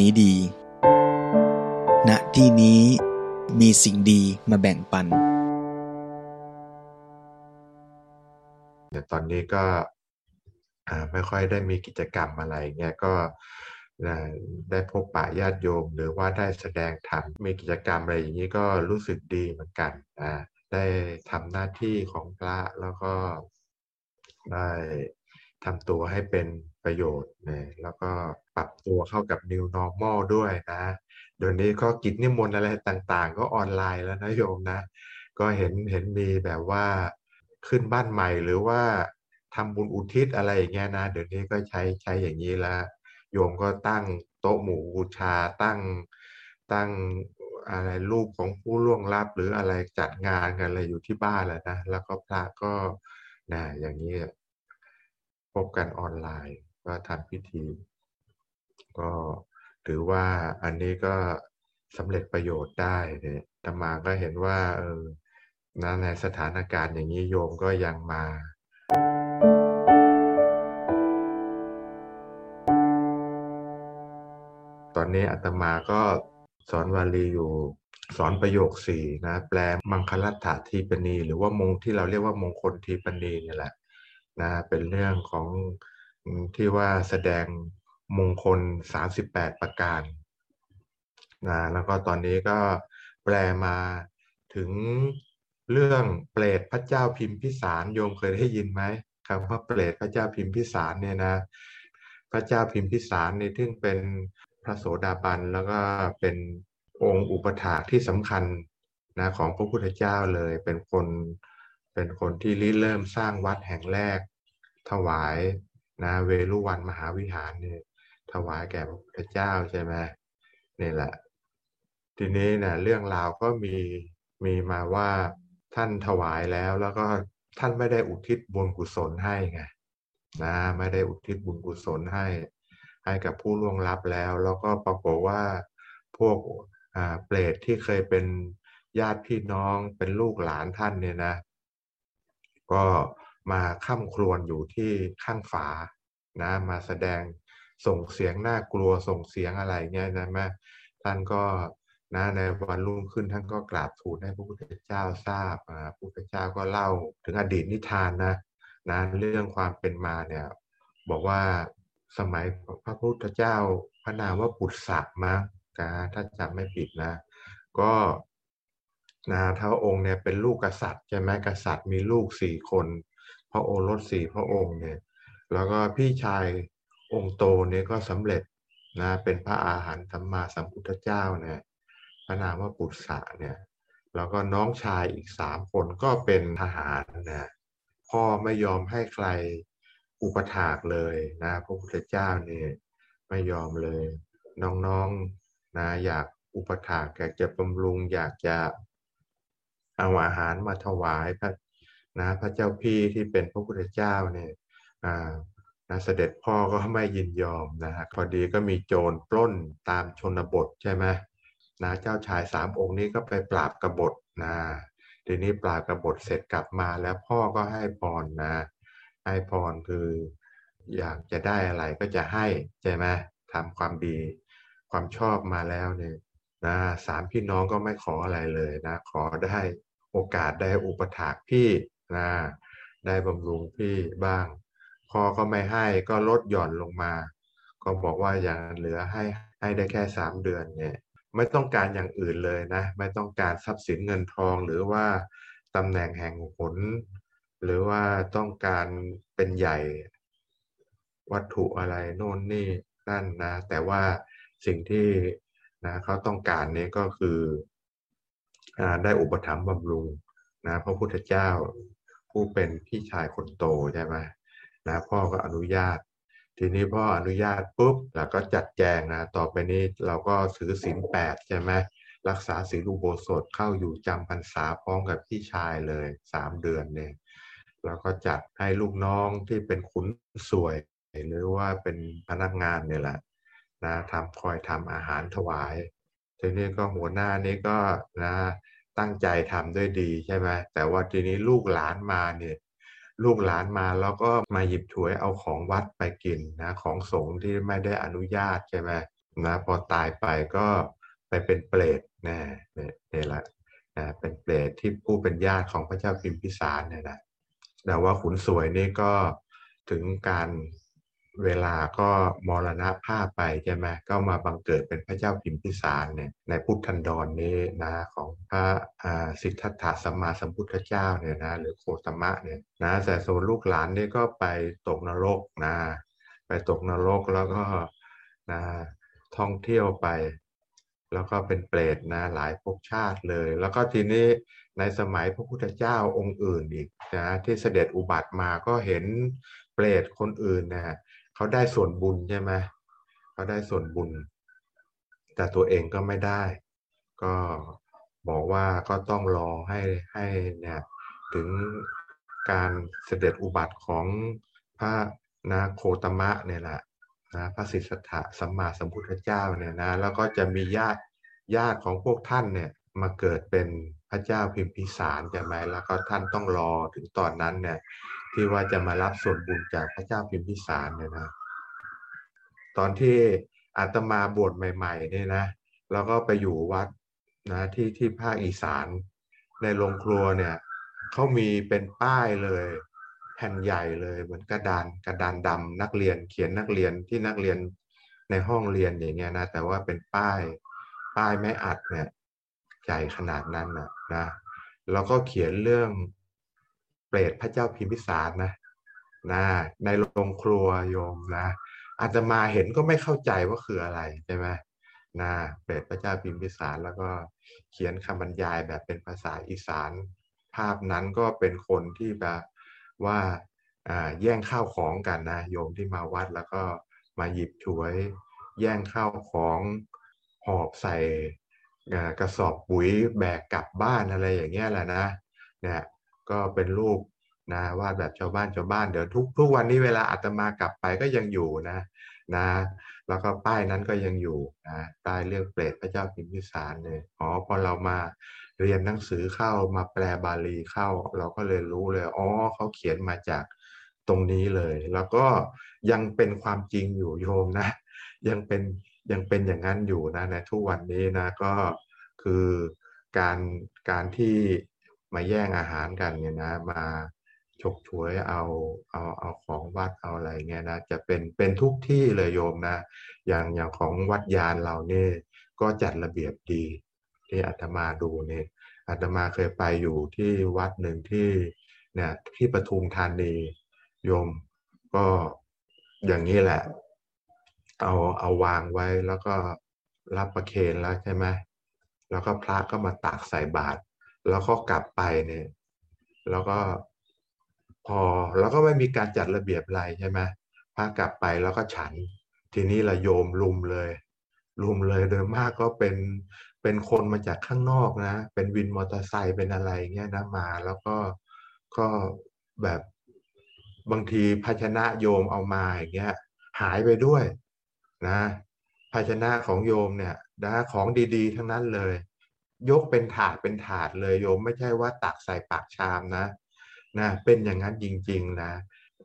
นี้ดี ณ ที่นี้มีสิ่งดีมาแบ่งปัน แต่ตอนนี้ก็ไม่ค่อยได้มีกิจกรรมอะไรเงี้ยก็ได้พบปะญาติโยม หรือว่าได้แสดงธรรมมีกิจกรรมอะไรอย่างนี้ก็รู้สึกดีเหมือนกันนะได้ทำหน้าที่ของพระแล้วก็ได้ทำตัวให้เป็นประโยชน์เนี่ยแล้วก็ ปรับตัวเข้ากับ New Normal ด้วยนะเดี๋ยวนี้ก็กิจนิมนต์อะไรต่างๆ ก็ออนไลน์แล้วนะโยมนะ ก็เห็นเห็นมีแบบว่าขึ้นบ้านใหม่หรือว่าทำบุญอุทิศอะไรอย่างเงี้ยนะ เดี๋ยวนี้ก็ใช้ใช้อย่างนี้ล้วโยมก็ตั้งโต๊ะหมู่บูชาตั้งตั้งอะไรรูปของผู้ล่วงลับหรืออะไรจัดงานกันอะไรอยู่ที่บ้านแหล้วนะ แล้วก็พระก็นะอย่างนี้พบกันออนไลน์ก็ทำพิธี ก็ถือว่าอันนี้ก็สำเร็จประโยชน์ได้เนี่ยธรรมาก็เห็นว่าเออในสถานการณ์อย่างนี้โยมก็ยังมาตอนนี้อาตมาก็สอนวาลีอยู่สอนประโยคสี่นะแปลมังคลัตถาทีปณี หรือว่ามงที่เราเรียกว่ามงคลทีปณีนี่แหละนะเป็นเรื่องของที่ว่าแสดง มงคล 38 ประการนะแล้วก็ตอนนี้ก็แปลมาถึงเรื่องเปรตพระเจ้าพิมพิสารโยมเคยได้ยินไหมคำว่าเปรตพระเจ้าพิมพิสารเนี่ยนะพระเจ้าพิมพิสารนี่ซึ่งเป็นพระโสดาบันแล้วก็เป็นองค์อุปถากที่สำคัญนะของพระพุทธเจ้าเลยเป็นคนเป็นคนที่ริเริ่มสร้างวัดแห่งแรกถวายนะเวลุวันมหาวิหารเนี่ย ถวายแก่พระพุทธเจ้าใช่ไหมนี่แหละ ทีนี้นะเรื่องราวก็มีมีมาว่าท่านถวายแล้วแล้วก็ท่านไม่ได้อุทิศบุญกุศลให้ไงนะไม่ได้อุทิศบุญกุศลให้ ให้กับผู้ล่วงลับแล้ว แล้วก็ปรากฏว่าพวกเปรตที่เคยเป็นญาติพี่น้องเป็นลูกหลานท่านเนี่ยนะ ก็มาข้ามครวนอยู่ที่ข้างฝานะมาแสดง ส่งเสียงน่ากลัวส่งเสียงอะไรเงี้ยนะแม่ท่านก็นะในวันรุ่งขึ้นท่านก็กราบทูลให้พระพุทธเจ้าทราบพระพุทธเจ้าก็เล่าถึงอดีตนิทานนะนะเรื่องความเป็นมาเนี่ยบอกว่าสมัยพระพุทธเจ้าพระนามว่าปุตสะมานะถ้าจำไม่ผิดนะ ก็นะท้าองค์เนี่ยเป็นลูกกษัตริย์ใช่ไหมกษัตริย์มีลูกสี่คน พระโอรสสี่พระองค์เนี่ย แล้วก็พี่ชาย องค์โตเนี่ยก็สำเร็จนะเป็นพระอาหารสัมมาสัมพุทธเจ้าเนี่ยพระนามว่าปุตสะเนี่ยแล้วก็น้องชายอีกสามคนก็เป็นทหารนะพ่อไม่ยอมให้ใครอุปถากเลยนะพระพุทธเจ้าเนี่ยไม่ยอมเลยน้องๆนะอยากอุปถากอยากจะบำรุงอยากจะเอาอาหารมาถวายพระนะพระเจ้าพี่ที่เป็นพระพุทธเจ้าเนี่ย นะเสด็จพ่อก็ไม่ยินยอมนะฮะพอดีก็มีโจรปล้นตามชนบทใช่ไหมนะเจ้าชายสามองค์นี้ก็ไปปราบกบฏนะทีนี้ปราบกบฏเสร็จกลับมาแล้วพ่อก็ให้พรนะ ให้พรคืออยากจะได้อะไรก็จะให้ใช่ไหมทำความดี ความชอบมาแล้วเนี่ยนะสามพี่น้องก็ไม่ขออะไรเลยนะ ขอได้โอกาสได้อุปถากพี่นะได้บำรุงพี่บ้าง พอก็ไม่ให้ก็ลดหย่อนลงมา ก็บอกว่าอย่างเหลือให้ให้ได้แค่สามเดือนเนี่ยไม่ต้องการอย่างอื่นเลยนะ ไม่ต้องการทรัพย์สินเงินทองหรือว่าตำแหน่งแห่งผล หรือว่าต้องการเป็นใหญ่วัตถุอะไรโน่นนี่นั่นนะ แต่ว่าสิ่งที่นะเขาต้องการนี้ก็คืออได้อุปถัมภ์บำรุงนะพระพุทธเจ้าผู้เป็นพี่ชายคนโตใช่ไหม นะพ่อก็อนุญาต ทีนี้พ่ออนุญาตปุ๊บแล้วก็จัดแจงนะต่อไปนี้เราก็ถือศีลแปดใช่ไหมรักษาศีลอุโบสถเข้าอยู่จำพรรษาพร้อมกับพี่ชายเลยสามเดือนเนี่ยแล้วก็จัดให้ลูกน้องที่เป็นขุนสวย หรือว่าเป็นพนักงานเนี่ยแหละนะทำคอยทำอาหารถวายทีนี้ก็หัวหน้านี้ก็นะตั้งใจทำด้วยดีใช่ไหมแต่ว่าทีนี้ลูกหลานมาเนี่ย ลูกหลานมาแล้วก็มาหยิบฉวยเอาของวัดไปกินนะของสงฆ์ที่ไม่ได้อนุญาตใช่ไหมนะพอตายไปก็ไปเป็นเปรตนะนี่แหละนะเป็นเปรตที่ผู้เป็นญาติของพระเจ้าพิมพิสารเนี่ยนะแต่ว่าขุนสวยนี่ก็ถึงการ เวลาก็มรณะภาพไปใช่ไหมก็มาบังเกิดเป็นพระเจ้าพิมพิสารเนี่ยในพุทธันดรนนี้นะของพระสิทธัตถะสัมมาสัมพุทธเจ้าเนี่ยนะหรือโคตมะเนี่ยนะแต่ส่วนลูกหลานนี่ก็ไปตกนรกนะไปตกนรกแล้วก็นะท่องเที่ยวไป แล้วก็เป็นเปรตนะหลายภพชาติเลย แล้วก็ทีนี้ในสมัยพระพุทธเจ้าองค์อื่นอีกนะที่เสด็จอุบัติมาก็เห็นเปรตคนอื่นนะ เขาได้ส่วนบุญใช่ไหมเขาได้ส่วนบุญ แต่ตัวเองก็ไม่ได้ ก็บอกว่าก็ต้องรอให้ให้เนี่ยถึงการเสด็จอุบัติของพระนาโคตมะเนี่ยแหละนะพระสิทธัตถะสัมมาสัมพุทธเจ้าเนี่ยนะแล้วก็จะมีญาติญาติของพวกท่านเนี่ยมาเกิดเป็นพระเจ้าพิมพิสารใช่ไหมแล้วก็ท่านต้องรอถึงตอนนั้นเนี่ย ที่ว่าจะมารับส่วนบุญจากพระเจ้าพิมพิสารเนี่ยนะ ตอนที่อาตมาบวชใหม่ๆเนี่ยนะแล้วก็ไปอยู่วัดนะที่ที่ภาคอีสาน ในโรงครัวเนี่ยเขามีเป็นป้ายเลยแผ่นใหญ่เลยเหมือนกระดานกระดานดำนักเรียนเขียนนักเรียนที่นักเรียนในห้องเรียนอย่างเงี้ยนะแต่ว่าเป็นป้ายป้ายไม่อัดเนี่ยใหญ่ขนาดนั้นนะนะแล้วก็เขียนเรื่อง เปรตพระเจ้าพิมพิสารนะนะในโรงครัวโยมนะอาจจะมาเห็นก็ไม่เข้าใจว่าคืออะไรใช่ไหมนะเปรตพระเจ้าพิมพิสารแล้วก็เขียนคำบรรยายแบบเป็นภาษาอีสาน ภาพนั้นก็เป็นคนที่แบบว่าแย่งข้าวของกันนะโยมที่มาวัดแล้วก็มาหยิบฉวย แย่งข้าวของหอบใส่กระสอบปุ๋ยแบกกลับบ้านอะไรอย่างเงี้ยแหละนะเนี่ย ก็เป็นรูปนะวาดแบบชาวบ้านชาวบ้านเดี๋ยวทุกทุกวันนี้เวลาอาตมากลับไปก็ยังอยู่นะนะ แล้วก็ป้ายนั้นก็ยังอยู่นะป้ายเรื่องเปรตพระเจ้าพิมพิสารเลยอ๋อพอเรามาเรียนหนังสือเข้ามาแปลบาลีเข้า เราก็เลยรู้เลยอ๋อเขาเขียนมาจากตรงนี้เลย แล้วก็ยังเป็นความจริงอยู่โยมนะ ยังเป็นยังเป็นอย่างนั้นอยู่นะในทุกวันนี้นะก็คือการการที่ มาแย่งอาหารกันเนี่ยนะมาฉกฉวยเอาเอาเอาของวัดเอาอะไรเงี้ยนะจะเป็นเป็นทุกที่เลยโยมนะ อย่างอย่างของวัดยานเราเนี่ยก็จัดระเบียบดีที่อาตมาดูเนี่ยอาตมาเคยไปอยู่ที่วัดหนึ่งที่เนี่ยที่ปทุมธานีโยมก็อย่างนี้แหละ เอาเอาวางไว้แล้วก็รับประเคนแล้วใช่ไหมแล้วก็พระก็มาตักใส่บาตร แล้วก็กลับไปเนี่ย แล้วก็พอแล้วก็ไม่มีการจัดระเบียบอะไรใช่ไหมพระกลับไปแล้วก็ฉัน ทีนี้ละโยมลุมเลย ลุมเลยโดยมากก็เป็นเป็นคนมาจากข้างนอกนะ เป็นวินมอเตอร์ไซค์เป็นอะไรเงี้ยนะมา แล้วก็ก็แบบบางทีภาชนะโยมเอามาอย่างเงี้ย หายไปด้วยนะ ภาชนะของโยมเนี่ยนะของดี ๆ ทั้งนั้นเลย ยกเป็นถาดเป็นถาดเลยโยมไม่ใช่ว่าตักใส่ปากชามนะนะเป็นอย่างนั้นจริงๆนะ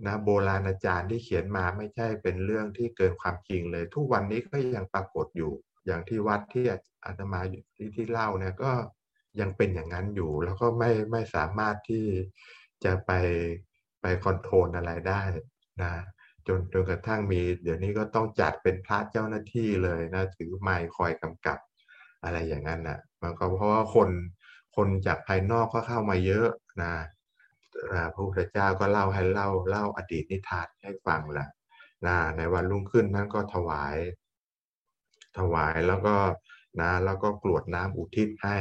นะโบราณอาจารย์ที่เขียนมาไม่ใช่เป็นเรื่องที่เกินความจริงเลย ทุกวันนี้ก็ยังปรากฏอยู่ อย่างที่วัดที่อาตมาที่ที่เล่าเนี่ยก็ยังเป็นอย่างนั้นอยู่ แล้วก็ไม่ไม่สามารถที่จะไปไปคอนโทรลอะไรได้นะจนจนกระทั่งมี เดี๋ยวนี้ก็ต้องจัดเป็นพระเจ้าหน้าที่เลยนะถือไม้คอยกำกับ อะไรอย่างนั้นนะมันก็เพราะว่าคนคนจากภายนอกก็เข้ามาเยอะนะพระพุทธเจ้าก็เล่าให้เล่าเล่าอดีตนิทานให้ฟังแหละนะในวันรุ่งขึ้นนั้นก็ถวาย ถวายแล้วก็นะแล้วก็กรวดน้ำอุทิศให้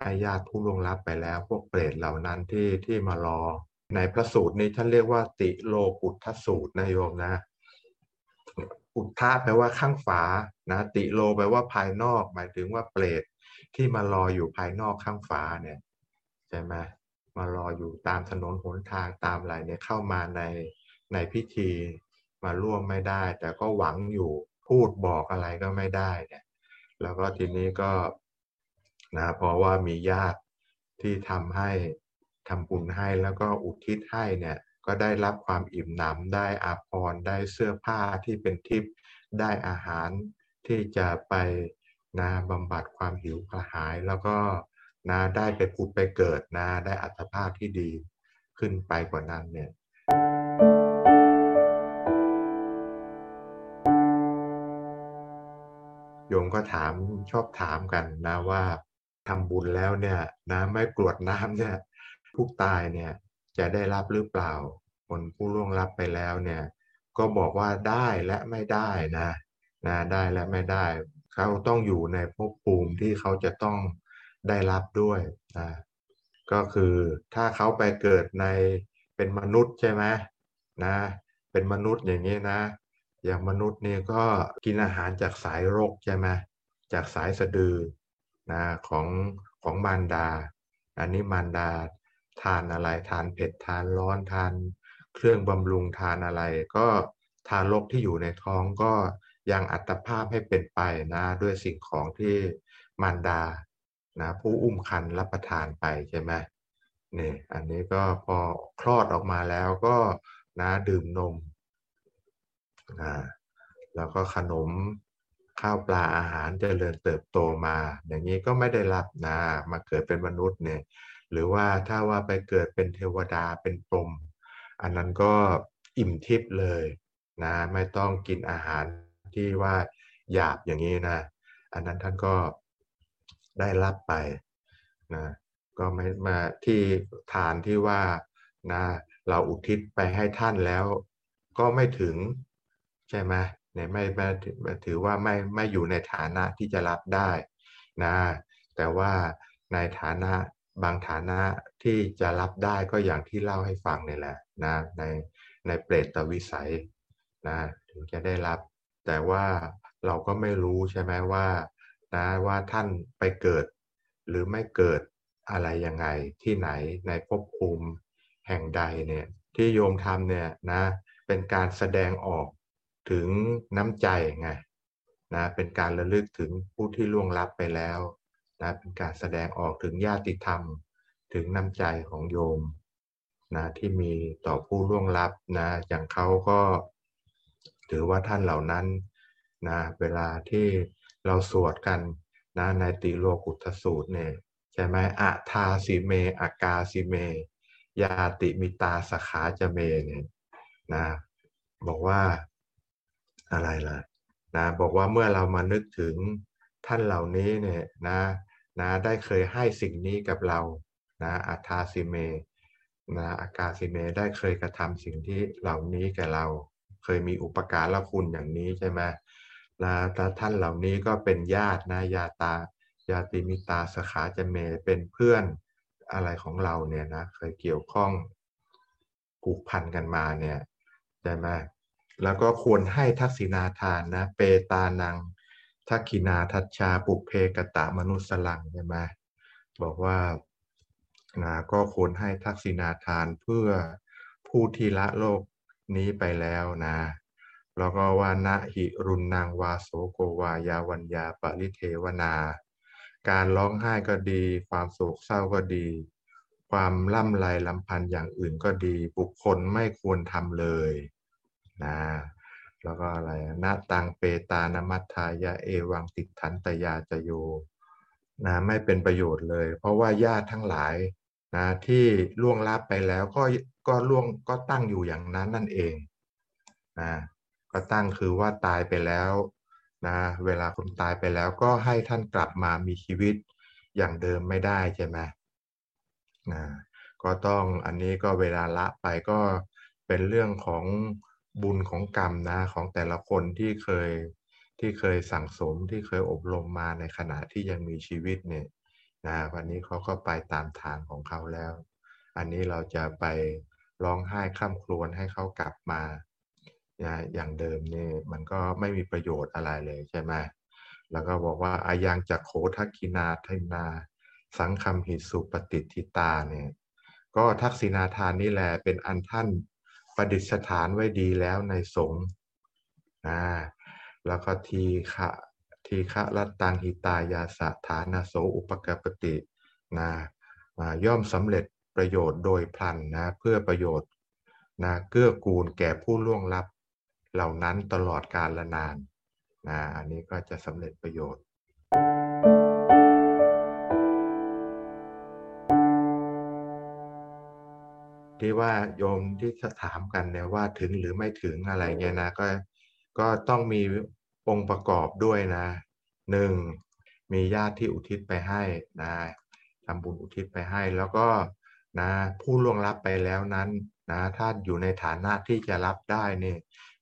ให้ญาติผู้ล่วงลับไปแล้ว พวกเปรตเหล่านั้นที่ที่มารอ ในพระสูตรนี้ท่านเรียกว่าติโลกุทธสูตรนะโยมนะ อุทธาแปลว่าข้างฝานะติโลแปลว่าภายนอก หมายถึงว่าเปรตที่มารออยู่ภายนอกข้างฝาเนี่ยใช่ไหมมารออยู่ตามถนนหนทางตามอะไรเนี่ยเข้ามาในในพิธีมาร่วมไม่ได้ แต่ก็หวังอยู่พูดบอกอะไรก็ไม่ได้เนี่ยแล้วก็ทีนี้ก็นะเพราะว่ามีญาติที่ทำให้ทำบุญให้แล้วก็อุทิศให้เนี่ย ก็ได้รับความอิ่มหนำได้อาภรณ์ได้เสื้อผ้าที่เป็นทิพย์ได้อาหารที่จะไปนะบำบัดความหิวกระหายแล้วก็นะได้ไปผุดไปเกิดนะได้อัตภาพที่ดีขึ้นไปกว่านั้นเนี่ยโยมก็ถามชอบถามกันนะว่าทำบุญแล้วเนี่ยนะไม่กรวดน้ำเนี่ยผู้ตายเนี่ย จะได้รับหรือเปล่า คนผู้ล่วงลับไปแล้วเนี่ยก็บอกว่าได้และไม่ได้นะนะได้และไม่ได้ เขาต้องอยู่ในภพภูมิที่เขาจะต้องได้รับด้วยนะก็คือถ้าเขาไปเกิดในเป็นมนุษย์ใช่ไหมนะเป็นมนุษย์อย่างนี้นะ อย่างมนุษย์นี่ก็กินอาหารจากสายรกใช่ไหมจากสายสะดือนะของของมารดา อันนี้มารดา ทานอะไรทานเผ็ดทานร้อนทานเครื่องบำรุงทานอะไร ก็ทานรกที่อยู่ในท้องก็ยังอัตภาพให้เป็นไปนะด้วยสิ่งของที่มารดานะผู้อุ้มคันรับประทานไปใช่ไหมนี่อันนี้ก็พอคลอดออกมาแล้วก็นะดื่มนมนะแล้วก็ขนมข้าวปลาอาหารจเจริญเติบโตมา อย่างนี้ก็ไม่ได้รับนะมาเกิดเป็นมนุษย์เนี่ย หรือว่าถ้าว่าไปเกิดเป็นเทวดาเป็นพรมอันนั้นก็อิ่มทิพย์เลยนะไม่ต้องกินอาหารที่ว่าหยาบอย่างนี้นะ อันนั้นท่านก็ได้รับไปนะก็ไม่มาที่ฐานที่ว่านะเราอุทิศไปให้ท่านแล้ว ก็ไม่ถึงใช่ไหมเนี่ยไม่ไม่ถือว่าไม่ไม่อยู่ในฐานะที่จะรับได้นะแต่ว่าในฐานะ บางฐานะที่จะรับได้ก็อย่างที่เล่าให้ฟังนี่แหละนะในในเปรตวิสัยนะถึงจะได้รับ แต่ว่าเราก็ไม่รู้ใช่ไหมว่านะว่าท่านไปเกิด หรือไม่เกิดอะไรยังไงที่ไหนในภพภูมิแห่งใดเนี่ยที่โยมทำเนี่ยนะเป็นการแสดงออกถึงน้ำใจไงนะเป็นการระลึกถึงผู้ที่ล่วงลับไปแล้ว นะเป็นการแสดงออกถึงญาติธรรม ถึงน้ำใจของโยมนะที่มีต่อผู้ล่วงลับนะอย่างเขาก็ถือว่าท่านเหล่านั้นนะเวลาที่เราสวดกันนะในติโลกุตสูตรเนี่ยใช่ไหมอะทาสิเมอากาสิเม ยาติมิตาสขาจเมเนี่ยนะบอกว่าอะไรล่ะนะบอกว่าเมื่อเรามานึกถึงท่านเหล่านี้เนี่ยนะ นะได้เคยให้สิ่งนี้กับเรานะอัทาสิเมนะอากาสิเมได้เคยกระทำสิ่งที่เหล่านี้แก่เรา เคยมีอุปการละคุณอย่างนี้ใช่ไหมนะท่านเหล่านี้ก็เป็นญาตินะญาตายาติมิตาสขาจะเมเป็นเพื่อนอะไรของเราเนี่ยนะเคยเกี่ยวข้องผูกพันกันมาเนี่ยใช่ไหมแล้วก็ควรให้ทักษิณาทานนะเปตานัง ทักขินาทัชชาปุเพกตะมนุสลังใช่ไหมบอกว่านะก็ควรให้ทักษิณาทานเพื่อผู้ที่ละโลกนี้ไปแล้วนะ แล้วก็ว่านะหิรุนนางวาโสโกวายาวัญญาปริเทวนา การร้องไห้ก็ดี ความโศกเศร้าก็ดี ความล่ำไรลำพันธ์อย่างอื่นก็ดี บุคคลไม่ควรทำเลยนะ แล้วก็อะไรนาตังเปตานมัตทายะเอวังติดทันตยาจโยนะไม่เป็นประโยชน์เลย เพราะว่าญาติทั้งหลายนะที่ล่วงลับไปแล้วก็ก็ล่วงก็ตั้งอยู่อย่างนั้นนั่นเองนะก็ตั้งคือว่าตายไปแล้วนะเวลาคุณตายไปแล้วก็ให้ท่านกลับมามีชีวิตอย่างเดิมไม่ได้ใช่ไหมนะก็ต้องอันนี้ก็เวลาละไปก็เป็นเรื่องของ บุญของกรรมนะของแต่ละคนที่เคยที่เคยสั่งสมที่เคยอบรมมาในขณะที่ยังมีชีวิตเนี่ยนะวันนี้เขาก็ไปตามทางของเขาแล้ว อันนี้เราจะไปร้องไห้ข้ามครวญให้เขากลับมานะอย่างเดิมนี่มันก็ไม่มีประโยชน์อะไรเลยใช่ไหมแล้วก็บอกว่าอายังจากโคทักกินาทินา สังคำหิสุปฏิทิตาเนี่ยก็ทักษิณาทานนี่แหละเป็นอันท่าน ประดิษฐานไว้ดีแล้วในสงฆ์นะแล้วก็ทีฆะทีฆะรัตตังหิตายาสถานาโสอุปกปตินะย่อมสำเร็จประโยชน์โดยพลันนะเพื่อประโยชน์นะเกื้อกูลแก่ผู้ล่วงลับเหล่านั้นตลอดกาลละนานนะอันนี้ก็จะสำเร็จประโยชน์ ที่ว่าโยมที่ถามกันเนี่ยว่าถึงหรือไม่ถึงอะไรเงี้ยนะก็ก็ต้องมีองค์ประกอบด้วยนะหนึ่งมีญาติที่อุทิศไปให้นะทำบุญอุทิศไปให้แล้วก็นะผู้ล่วงลับไปแล้วนั้นนะถ้าอยู่ในฐานะที่จะรับได้เนี่ย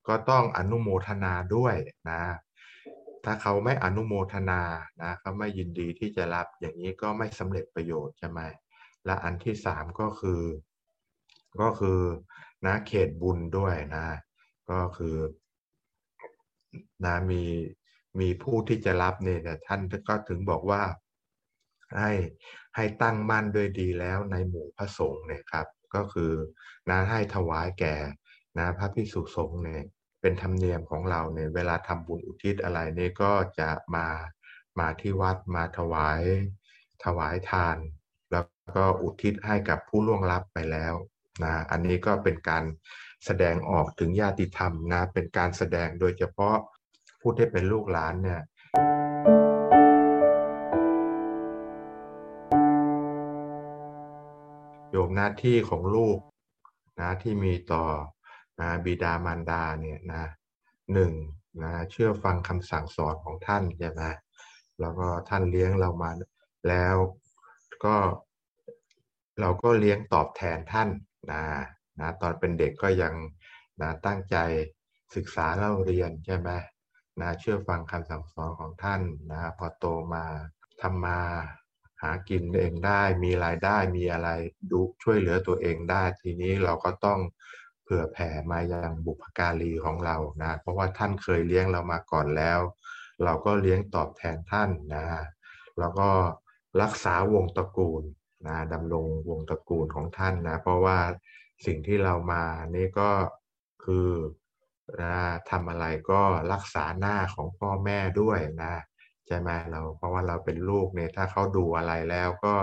ก็ต้องอนุโมทนาด้วยนะถ้าเขาไม่อนุโมทนานะเขาไม่ยินดีที่จะรับอย่างนี้ก็ไม่สำเร็จประโยชน์ใช่ไหมและอันที่สามก็คือ ก็คือนะเขตบุญด้วยนะ ก็คือนะมีมีผู้ที่จะรับเนี่ยท่านก็ถึงบอกว่าให้ให้ตั้งมั่นด้วยดีแล้วในหมู่พระสงฆ์เนี่ยครับ ก็คือนะให้ถวายแก่นะพระพิสุสงฆ์เนี่ยเป็นธรรมเนียมของเราเนี่ยเวลาทำบุญอุทิศอะไรนี่ก็จะมามาที่วัดมาถวายถวายทาน แล้วก็อุทิศให้กับผู้ล่วงลับไปแล้ว นะอันนี้ก็เป็นการแสดงออกถึงญาติธรรมนะเป็นการแสดงโดยเฉพาะผู้ที่เป็นลูกหลานเนี่ยโยมหน้าที่ของลูกนะที่มีต่อนะบิดามารดาเนี่ยนะหนึ่งนะเชื่อฟังคำสั่งสอนของท่านใช่ไหมแล้วก็ท่านเลี้ยงเรามาแล้วก็เราก็เลี้ยงตอบแทนท่าน นะนะตอนเป็นเด็กก็ยังนะตั้งใจศึกษาเล่าเรียนใช่ไหมนะเชื่อฟังคำสั่งสอนของท่านนะพอโตมาทำมาหากินเองได้มีรายได้มีอะไรดูช่วยเหลือตัวเองได้ ทีนี้เราก็ต้องเผื่อแผ่มายังบุพการีของเรานะเพราะว่าท่านเคยเลี้ยงเรามาก่อนแล้ว เราก็เลี้ยงตอบแทนท่านนะแล้วก็รักษาวงตระกูล นะดำรงวงตระกูลของท่านนะ เพราะว่าสิ่งที่เรามานี่ก็คือนะทำอะไรก็รักษาหน้าของพ่อแม่ด้วยนะใช่ไหมเราเพราะว่าเราเป็นลูกเนี่ยถ้าเขาดูอะไรแล้วก็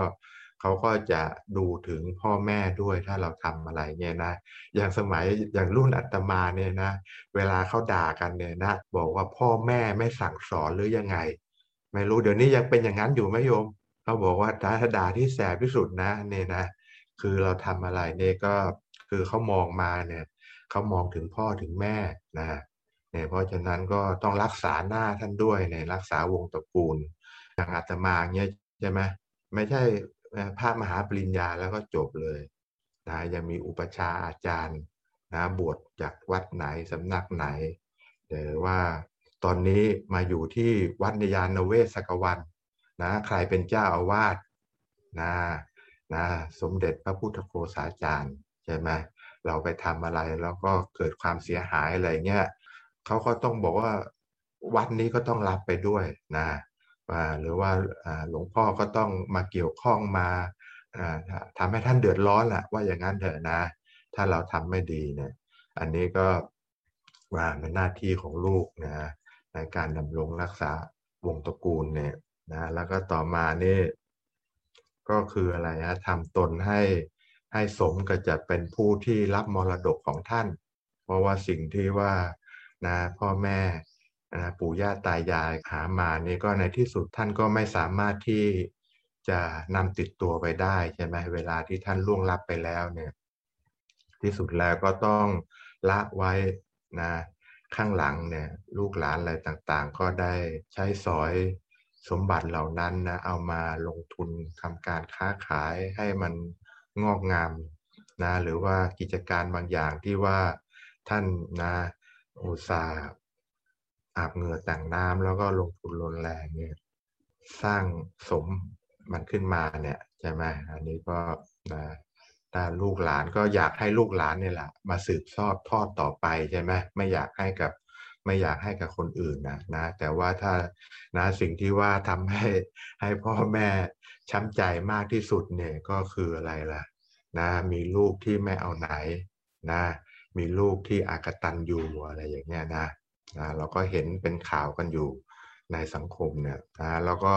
เขาก็จะดูถึงพ่อแม่ด้วยถ้าเราทำอะไรเนี่ยนะ อย่างสมัยอย่างรุ่นอัตมาเนี่ยนะ เวลาเขาด่ากันเนี่ยนะ บอกว่าพ่อแม่ไม่สั่งสอนหรือยังไง ไม่รู้เดี๋ยวนี้ยังเป็นอย่างนั้นอยู่ไหมโยม เขาบอกว่าถ้าด่าที่แสบที่สุดนะเนี่ยนะ คือเราทำอะไรเนี่ยก็คือเขามองมาเนี่ยเขามองถึงพ่อถึงแม่นะเนี่ยเพราะฉะนั้นก็ต้องรักษาหน้าท่านด้วยเนี่ยรักษาวงตระกูลอย่างอาตมาเนี่ยใช่ไหมไม่ใช่พระมหาปริญญาแล้วก็จบเลยนะยังมีอุปชาอาจารย์นะบวชจากวัดไหนสำนักไหนหรือว่าตอนนี้มาอยู่ที่วัดนยานเวศกวัน นะใครเป็นเจ้าอาวาสนะนะสมเด็จพระพุทธโฆษาจารย์ใช่ไหมเราไปทำอะไรแล้วก็เกิดความเสียหายอะไรเงี้ยเขาก็ต้องบอกว่าวัดนี้ก็ต้องรับไปด้วยนะหรือว่าหลวงพ่อก็ต้องมาเกี่ยวข้องมาทำให้ท่านเดือดร้อนแหละว่าอย่างนั้นเถอะนะ ถ้าเราทำไม่ดีเนี่ยอันนี้ก็ว่าเป็นหน้าที่ของลูกนะในการดำรงรักษาวงตระกูลเนี่ย นะแล้วก็ต่อมานี่ก็คืออะไรนะทำตนให้ให้สมกับจะเป็นผู้ที่รับมรดกของท่าน เพราะว่าสิ่งที่ว่านะพ่อแม่นะปู่ย่าตายายหามานี่ก็ในที่สุดท่านก็ไม่สามารถที่จะนำติดตัวไปได้ใช่ไหมเวลาที่ท่านล่วงลับไปแล้วเนี่ยที่สุดแล้วก็ต้องละไว้นะข้างหลังเนี่ยลูกหลานอะไรต่างๆ ก็ได้ใช้สอย สมบัติเหล่านั้นนะเอามาลงทุนทำการค้าขายให้มันงอกงามนะหรือว่ากิจการบางอย่างที่ว่าท่านนะอุตสาห์อาบเหงื่อแต่งน้ำแล้วก็ลงทุนลนแรงเนี่ยสร้างสมมันขึ้นมาเนี่ยใช่ไหมอันนี้ก็นะถ้าลูกหลานก็อยากให้ลูกหลานเนี่ยแหละมาสืบทอดทอดต่อไปใช่ไหมไม่อยากให้กับ ไม่อยากให้กับคนอื่นนะนะแต่ว่าถ้านะสิ่งที่ว่าทำให้ให้พ่อแม่ช้ำใจมากที่สุดเนี่ยก็คืออะไรล่ะนะมีลูกที่ไม่เอาไหนนะมีลูกที่อากตันอยู่อะไรอย่างเงี้ยนะนะเราก็เห็นเป็นข่าวกันอยู่ในสังคมเนี่ยนะแล้วก็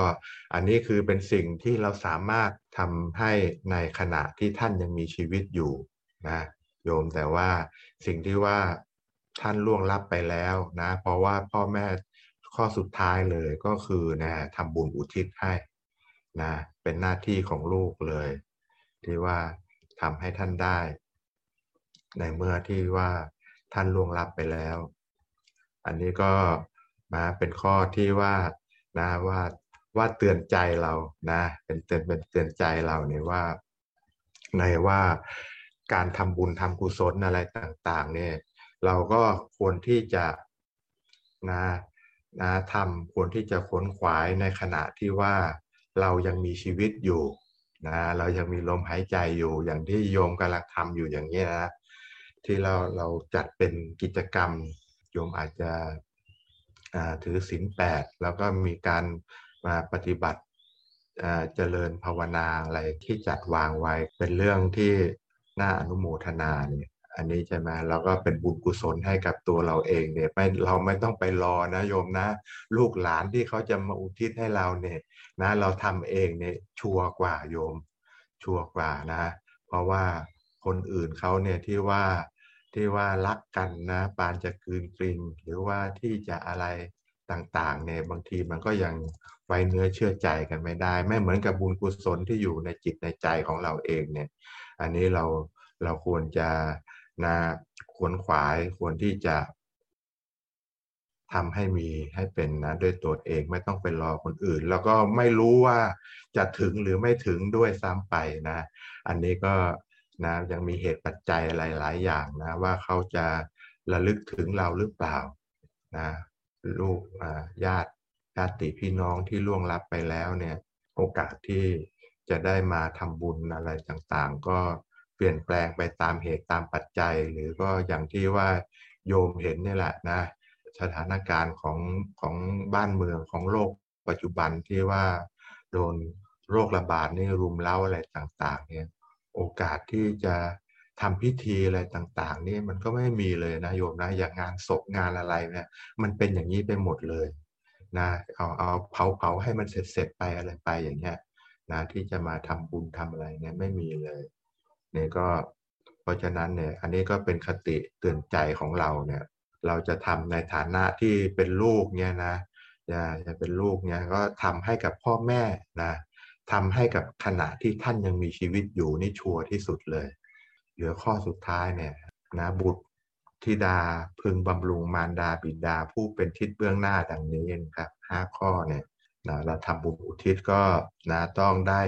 อันนี้คือเป็นสิ่งที่เราสามารถทำให้ในขณะที่ท่านยังมีชีวิตอยู่นะโยมแต่ว่าสิ่งที่ว่า ท่านล่วงลับไปแล้วนะ เพราะว่าพ่อแม่ข้อสุดท้ายเลยก็คือนะทำบุญอุทิศให้นะเป็นหน้าที่ของลูกเลย ที่ว่าทำให้ท่านได้ ในเมื่อที่ว่าท่านล่วงลับไปแล้ว อันนี้ก็มาเป็นข้อที่ว่านะว่าว่าเตือนใจเรานะเป็นเตือนเป็นเตือนใจเราเนี่ยว่าในว่าการทำบุญทำกุศลอะไรต่าง ๆ เนี่ย เราก็ควรที่จะนะนะทำควรที่จะขนขวายในขณะที่ว่าเรายังมีชีวิตอยู่นะเรายังมีลมหายใจอยู่อย่างที่โยมกำลังทำอยู่อย่างนี้นะที่เราเราจัดเป็นกิจกรรมโยมอาจจะถือศีลแปดแล้วก็มีการมาปฏิบัติเจริญภาวนาอะไรที่จัดวางไว้เป็นเรื่องที่น่าอนุโมทนาเนี่ย อันนี้ใช่ไหมเราก็เป็นบุญกุศลให้กับตัวเราเองเนี่ยไม่เราไม่ต้องไปรอนะโยมนะ ลูกหลานที่เขาจะมาอุทิศให้เราเนี่ยนะเราทำเองเนี่ยชัวร์กว่าโยม ชัวร์กว่านะ เพราะว่าคนอื่นเขาเนี่ยที่ว่าที่ว่ารักกันนะปานจะกืนกลินหรือว่าที่จะอะไรต่างๆเนี่ยบางทีมันก็ยังไว้เนื้อเชื่อใจกันไม่ได้ ไม่เหมือนกับบุญกุศลที่อยู่ในจิตในใจของเราเองเนี่ย อันนี้เราเราควรจะ นะควรขวายควรที่จะทำให้มีให้เป็นนะด้วยตัวเองไม่ต้องไปรอคนอื่น แล้วก็ไม่รู้ว่าจะถึงหรือไม่ถึงด้วยซ้ำไปนะ อันนี้ก็นะยังมีเหตุปัจจัยอะไรหลายอย่างนะ ว่าเขาจะระลึกถึงเราหรือเปล่านะลูกญาติญาติพี่น้องที่ล่วงลับไปแล้วเนี่ย โอกาสที่จะได้มาทำบุญอะไรต่างๆ ก็ เปลี่ยนแปลงไปตามเหตุตามปัจจัย หรือก็อย่างที่ว่าโยมเห็นนี่แหละนะสถานการณ์ของของบ้านเมืองของโลกปัจจุบันที่ว่าโดนโรคระบาดนี่รุมเร้าอะไรต่างๆเนี่ยโอกาสที่จะทำพิธีอะไรต่างๆ นี่มันก็ไม่มีเลยนะโยมนะอย่างงานศพงานอะไรเนี่ยมันเป็นอย่างนี้ไปหมดเลยนะเอาเอาเผาเผาให้มันเสร็จเสร็จไปอะไรไปอย่างเงี้ยนะที่จะมาทำบุญทำอะไรเนี่ยไม่มีเลย นี่ยก็เพราะฉะนั้นเนี่ยอันนี้ก็เป็นคติเตือนใจของเราเนี่ยเราจะทำในฐานะที่เป็นลูกเนี่ยนะจะจะเป็นลูกเนี่ยก็ทำให้กับพ่อแม่นะทำให้กับขณะที่ท่านยังมีชีวิตอยู่นี่ชัวร์ที่สุดเลย เหลือข้อสุดท้ายเนี่ยนะบุตรธิดาพึงบำรุงมารดาบิดาผู้เป็นทิศเบื้องหน้าดังนี้ครับห้าข้อเนี่ยนะเราทำบุญอุทิศก็นะต้องได้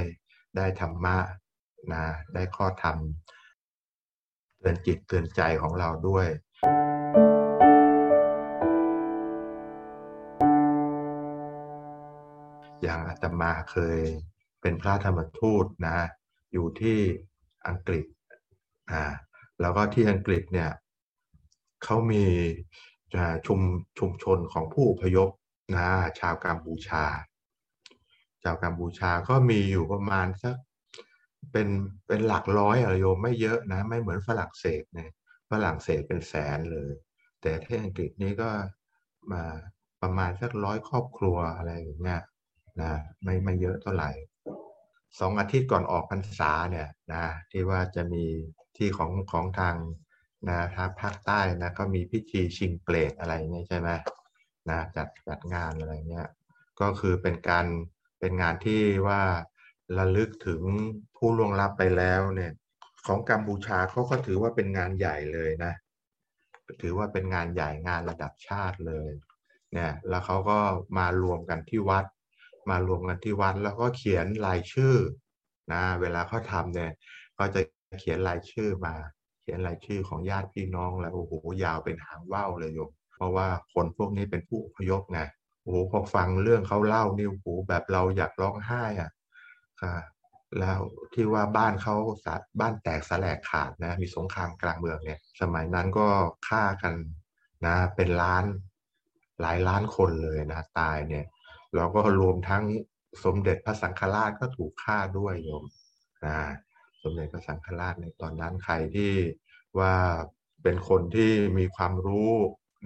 ได้ธรรมะ นะได้ข้อธรรมเตือนจิตเตือนใจของเราด้วยอย่างอาตมาเคยเป็นพระธรรมทูตนะ อยู่ที่อังกฤษอ่าแล้วก็ที่อังกฤษเนี่ยเขามีชุมชุมชนของผู้พยพนะชาวกัมพูชา ชาวกัมพูชาก็มีอยู่ประมาณสัก เป็นเป็นหลักร้อยอะโยมไม่เยอะนะ ไม่เหมือนฝรั่งเศสเนี่ยฝรั่งเศสเป็นแสนเลย แต่ที่อังกฤษนี่ก็มาประมาณสักร้อยครอบครัวอะไรอย่างเงี้ยนะไม่ไม่เยอะเท่าไหร่สองอาทิตย์ก่อนออกพรรษาเนี่ยนะที่ว่าจะมีที่ของของทางนะทางภาคใต้นะก็มีพิธีชิงเปลดอะไรเงี้ยใช่ไหมนะจัดจัดงานอะไรเงี้ยก็คือเป็นการเป็นงานที่ว่า ระลึกถึงผู้ล่วงลับไปแล้วเนี่ย ของกัมพูชาเขาก็ถือว่าเป็นงานใหญ่เลยนะ ถือว่าเป็นงานใหญ่งานระดับชาติเลย เนี่ย แล้วเขาก็มารวมกันที่วัด มารวมกันที่วัดแล้วก็เขียนรายชื่อนะ เวลาเขาทำเนี่ย ก็จะเขียนรายชื่อมา เขียนรายชื่อของญาติพี่น้องแล้วโอ้โหยาวเป็นหางว่าวเลยโยมเพราะว่าคนพวกนี้เป็นผู้อพยพไงโอ้โหพอฟังเรื่องเขาเล่านี่โอ้โหแบบเราอยากร้องไห้อะ ค่ะแล้วที่ว่าบ้านเขาบ้านแตกสลายขาดนะ มีสงครามกลางเมืองเนี่ย สมัยนั้นก็ฆ่ากันนะ เป็นล้านหลายล้านคนเลยนะ ตายเนี่ยแล้วก็รวมทั้งสมเด็จพระสังฆราชก็ถูกฆ่าด้วยโยมนะสมเด็จพระสังฆราชในตอนนั้นใครที่ว่าเป็นคนที่มีความรู้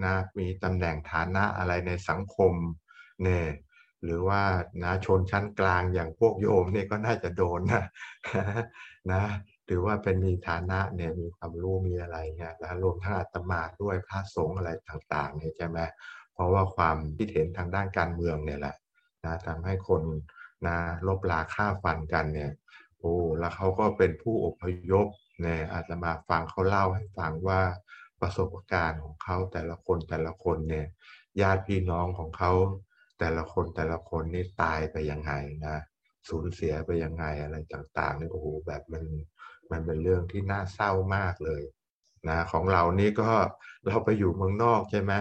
นะมีตำแหน่งฐานะอะไรในสังคมเนี่ย หรือว่านะชนชั้นกลางอย่างพวกโยมเนี่ยก็น่าจะโดนนะนะหรือว่าเป็นมีฐานะเนี่ยมีความรู้มีอะไรเงี้ยแล้วรวมทั้งอาตมาด้วยพระสงฆ์อะไรต่างๆเนี่ยใช่ไหมเพราะว่าความคิดเห็นทางด้านการเมืองเนี่ยแหละนะทำให้คนนะลบลาฆ่าฟันกันเนี่ยโอ้แล้วเขาก็เป็นผู้อพยพเนี่ยอาจจะมาฟังเขาเล่าให้ฟังว่าประสบการณ์ของเขาแต่ละคนแต่ละคนเนี่ยญาติพี่น้องของเขา แต่ละคนแต่ละคนนี่ตายไปยังไงนะสูญเสียไปยังไงอะไรต่างๆนี่โอ้โหแบบมันมันเป็นเรื่องที่น่าเศร้ามากเลยนะของเรานี่ก็เราไปอยู่เมืองนอกใช่ไหม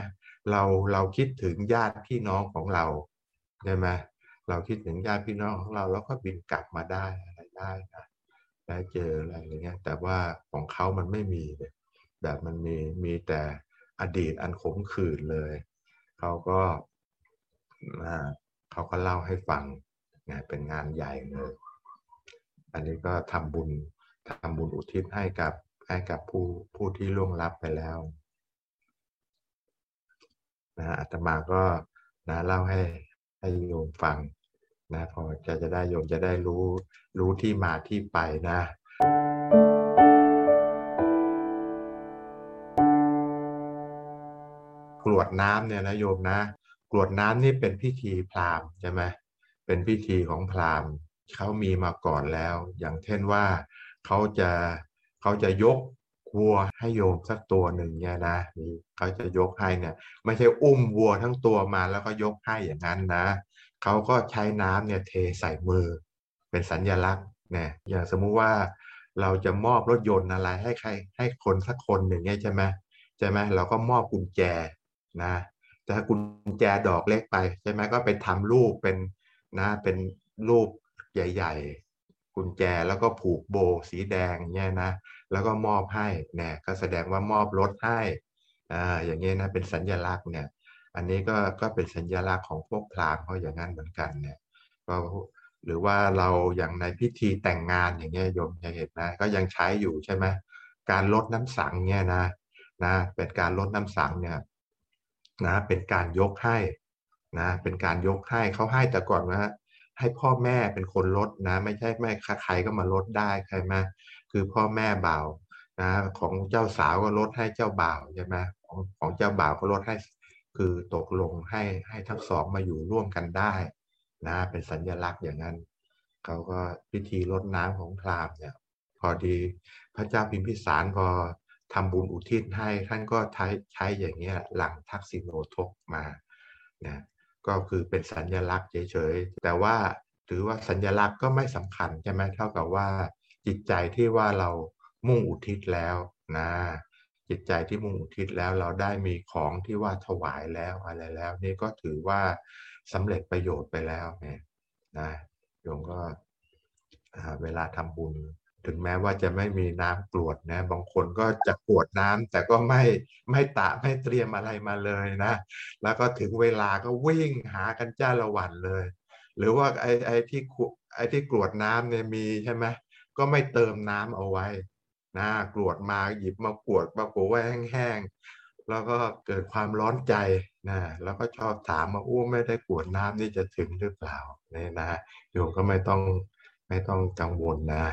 เราเราคิดถึงญาติพี่น้องของเราใช่ไหมเราคิดถึงญาติพี่น้องของเราแล้วก็บินกลับมาได้อะไรได้นะได้เจออะไรอย่างเงี้ยแต่ว่าของเขามันไม่มีเลยแบบมันมีมีแต่อดีตอันขมขื่นเลย เขาก็ เขาก็เล่าให้ฟังนะเป็นงานใหญ่เลย อันนี้ก็ทำบุญทำบุญอุทิศให้กับให้กับผู้ผู้ที่ล่วงลับไปแล้วนะอาตมาก็นะเล่าให้ให้โยมฟังนะพอจะจะได้โยมจะได้รู้รู้ที่มาที่ไปนะกรวดน้ำเนี่ยนะโยมนะ กรวดน้ำนี่เป็นพิธีพราหมณ์ใช่ไหมเป็นพิธีของพราหมณ์เขามีมาก่อนแล้ว อย่างเช่นว่าเขาจะเขาจะยกวัวให้โยมสักตัวหนึ่งเนี่ยนะเขาจะยกให้เนี่ย ไม่ใช่อุ้มวัวทั้งตัวมาแล้วก็ยกให้อย่างนั้นนะเขาก็ใช้น้ำเนี่ยเทใส่มือ เป็นสัญญลักษณ์เนี่ยอย่างสมมุติว่าเราจะมอบรถยนต์อะไรให้ใครให้คนสักคนหนึ่งเนี่ยใช่ไหมใช่ไหมเราก็มอบกุญแจนะ แต่กุญแจดอกเล็กไปใช่ไหมก็ไปทำรูปเป็นนะเป็นรูปใหญ่ ๆ กุญแจแล้วก็ผูกโบสีแดงเนี่ยนะแล้วก็มอบให้เนี่ยก็แสดงว่ามอบรถให้อ่าอย่างเงี้ยนะเป็นสัญญลักษณ์เนี่ยอันนี้ก็ก็เป็นสัญลักษณ์ของพวกพราหมณ์เขาอย่างนั้นเหมือนกันเนี่ยก็หรือว่าเราอย่างในพิธีแต่งงานอย่างเงี้ยโยมจะเห็นนะก็ยังใช้อยู่ใช่ไหมการลดน้ำสังเนี่ยนะนะเป็นการลดน้ำสังเนี่ย นะเป็นการยกให้นะเป็นการยกให้เขาให้แต่ก่อนนะให้พ่อแม่เป็นคนลดนะ ไม่ใช่แม่ใครก็มาลดได้ใช่ไหมคือพ่อแม่บ่าวนะของเจ้าสาวก็ลดให้เจ้าบ่าวใช่ไหมของของเจ้าบ่าวก็ลดให้คือตกลงให้ให้ทั้งสองมาอยู่ร่วมกันได้นะเป็นสัญญลักษณ์อย่างนั้นเขาก็พิธีรดน้ำของพราหมณ์เนี่ยพอดีพระเจ้าพิมพิสารพอ ทำบุญอุทิศให้ท่านก็ใช้ใช้อย่างนี้ยหลังทักษิโนทกมานะก็คือเป็นสัญญลักษณ์เฉยๆ แต่ว่าถือว่าสัญญลักษณ์ก็ไม่สำคัญใช่ไหมเท่ากับว่า จิตใจที่ว่าเรามุ่งอุทิศแล้วนะจิตใจที่มุ่งอุทิศแล้วเราได้มีของที่ว่าถวายแล้วอะไรแล้ว นี่ก็ถือว่าสำเร็จประโยชน์ไปแล้วเนี่ยนะโยมก็เวลาทำบุญ ถึงแม้ว่าจะไม่มีน้ำกรวดนะ บางคนก็จะกรวดน้ำแต่ก็ไม่ไม่ตะไม่เตรียมอะไรมาเลยนะ แล้วก็ถึงเวลาก็วิ่งหากันจ้าละวันเลย หรือว่าไอ้ไอ้ที่ไอ้ที่กรวดน้ำเนี่ยมีใช่ไหมก็ไม่เติมน้ำเอาไว้นะกรวดมาหยิบมากรวดมากรวดไว้แห้งๆแล้วก็เกิดความร้อนใจนะแล้วก็ชอบถามมาอู้ไม่ได้กรวดน้ำนี่จะถึงหรือเปล่าเนี่ยนะโยมก็ไม่ต้องไม่ต้องกังวลนะ